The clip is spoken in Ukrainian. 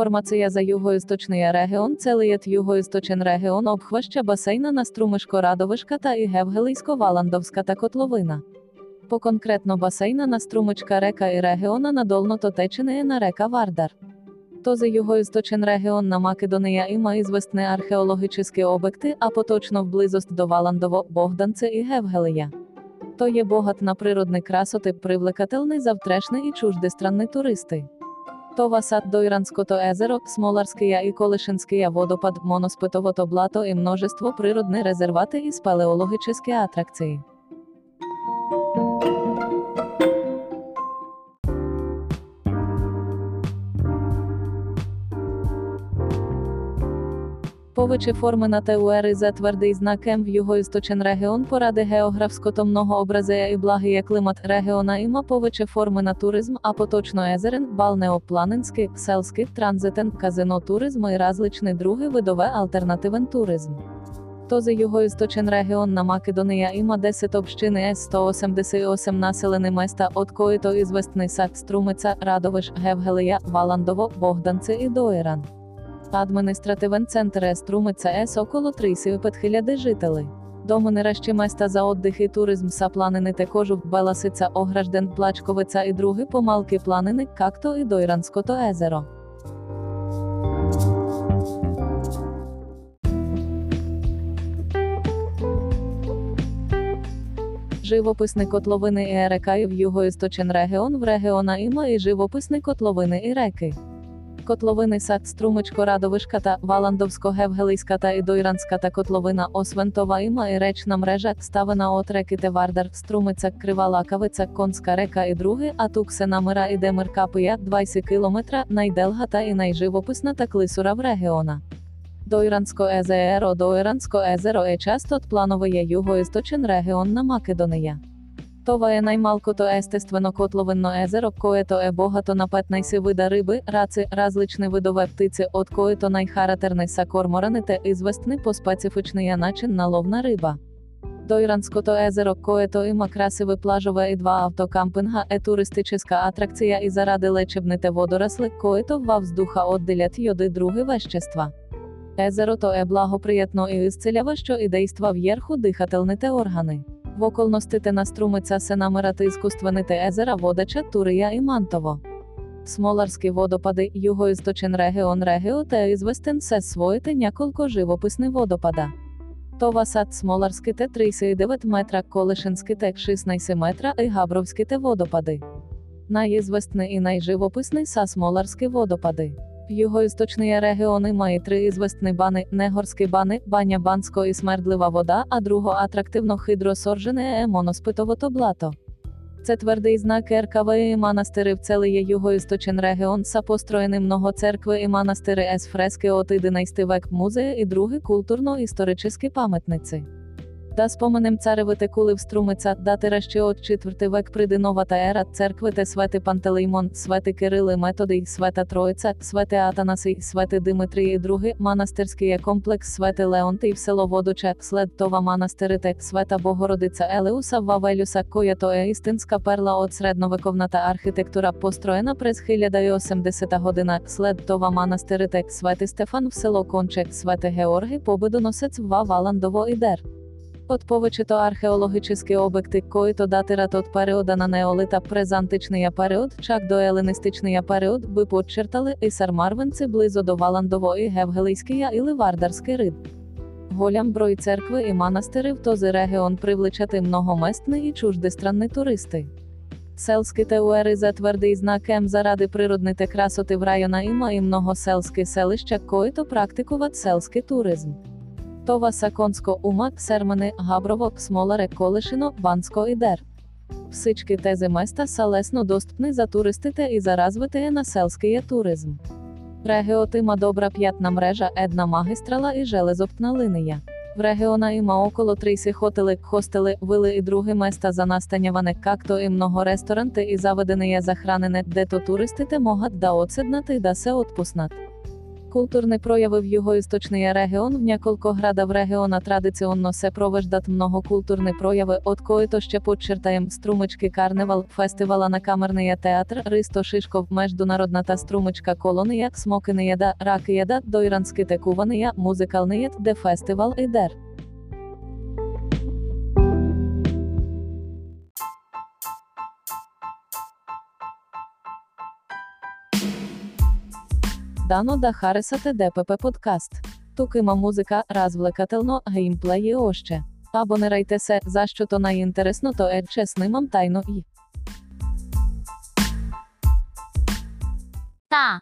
Інформація за югоісточний регіон целиєт югоісточен регіон обхваща басейна на струмишко Радовишка та Ігевгелийсько Валандовська та Котловина. По конкретно басейна на струмичка река і регіона на долнототечини на река Вардар. То за югоісточен регіон на Македонія іма ізвестне археологічні обекти, а поточно вблизост до Валандово, Богданце і Гевгелия. То є богат на природний красоти, привлекательний завтрешний і чуждестранний туристи. То Васад до Іранськото езеро, Смоларския і Колишинския водопад, Моноспитовото блато і множество природних резервати і спелеологічні атракції. Повичі форми на ТУР за твердий знак М в югоісточен регіон поради географсько образея і благия климат регіона іма повичі форми на туризм, а поточно езерен, балнеопланинський, селський, транзитен, казино туризм і различний другий видове альтернативен туризм. То за югоісточен регіон на Македонія іма 10 общини С-188 населені места от коїто ізвестний сад Струмиця, Радовиш, Гевгелия, Валандово, Богданце і Доїран. Адміністративен центр Еструмиця С около 35 жителей. Доминиращі места за отдих і туризм са планини також Беласиця, Огражден, Плачковиця і другі помалки планини, както і Дойранското езеро. Живописні котловини і река в югоісточен регіон в регіона іма і живописні котловини і реки. Котловини Сак, Струмичко, Радовишка та Валандовсько-Гевгелийська та Ідойранська та котловина Освентова іма і речна мрежа, ставина от реки Тевардар, Струмиця, Крива Лакавиця, Конська река і други, а Туксена мира і Демир Капия, 20 кілометра, найделга та і найживописна та клисура в регіона. Дойрансько езеро Дойрансько езеро е часто планове югоісточен регіон на Македонія. Е наймалкото естествено котловинно езеро, което е богато на 15 вида риби, раци, различні видове птиці, от което найхарактерний са корморани те ізвестний по специфічний начин на ловна риба. До Іранськото езеро, което іма красиве плажове і два автокампинга, е туристична атракція і заради лечебните водоросли, което ва вздуха отделять йоди други вещества. Езеро то е благоприятно і ісцелява, що і действа в'єрху дихательните органи. В околностите на струмиця се намирати іскусствените езера Водача, Турия і Мантово. Смоларські водопади, югоісточен регіон регіо та ізвестен се своїте няколко живописні водопада. Това сад Смоларський те 39 метра, Колишинський те 16 метра і Габровські те водопади. Найізвестний і найживописний са Смоларські водопади. Югоісточні регіони має три ізвестні бани, негорські бани, баня бансько і смердлива вода, а друго атрактивно хидросоржене моноспитовото блато. Це твердий знак РКВ і монастири в целий югоісточен регіон са построєні много церкви і монастири ес фрески от 11 век музеї і другі культурно-історичні пам'ятниці. Да споменем царевите кули струмиця, дати ще от 4 век приди нова та ера, церкви те свети Пантелеймон, свети Кирили Методий, света Троїця, свети Атанасий, свети Димитрій і други, монастирський комплекс свети Леонтий в село Водоче, след Това монастирите, света Богородиця Елеуса Вавелюса, коя то е істинська перла от средновековната архітектура, построєна през 1080 година, след Това монастирите, свети Стефан в село Конче, свети Георгій победоносець в Валандово ідер. Повичито археологічні обекти, коїто датират от періода на неолита презантичний період, чак до еленістичний період, би подчертали і сармарвенці близо до Валандово і Гевгелийськия і Ливардарський рид. Голям брой церкви і монастири в този регіон привлечати многоместні і чуждестранні туристи. Селські теуери за твердий знак М заради природни те красоти в района іма і многоселські селища, коїто практикуват селський туризм. Това Саконсько, Умак, Сермени, Габрово, Смоларе, Колишино, Бансько і Дер. Всички тези места са лесно доступни за туристите і за развитие на селския туризм. Регіот има добра п'ятна мрежа, една магістрала і железоптна линія. В регіона има около 30 хотели, хостели, вили і другі места за настаняване, както і много ресторанти і заведене захранене, де то туристите могат да отседнат і да се отпуснат. Культурні прояви в його істочний регіон в няколко градав регіона традиційно се провеждат много культурні прояви, от кої-то ще подчертаєм струмички карневал, фестивала на камерний театр, Ристо Шишков, международна та струмичка колонія, смокинієда, ракієда, дойранський текуванія, музикальнієд, де фестивал ідер. Дано да Хареса ДПП подкаст. Тукима музика, развлекательно, геймплей і още. Абонирайте се, за що то найінтересно, то е чесним тайно і. та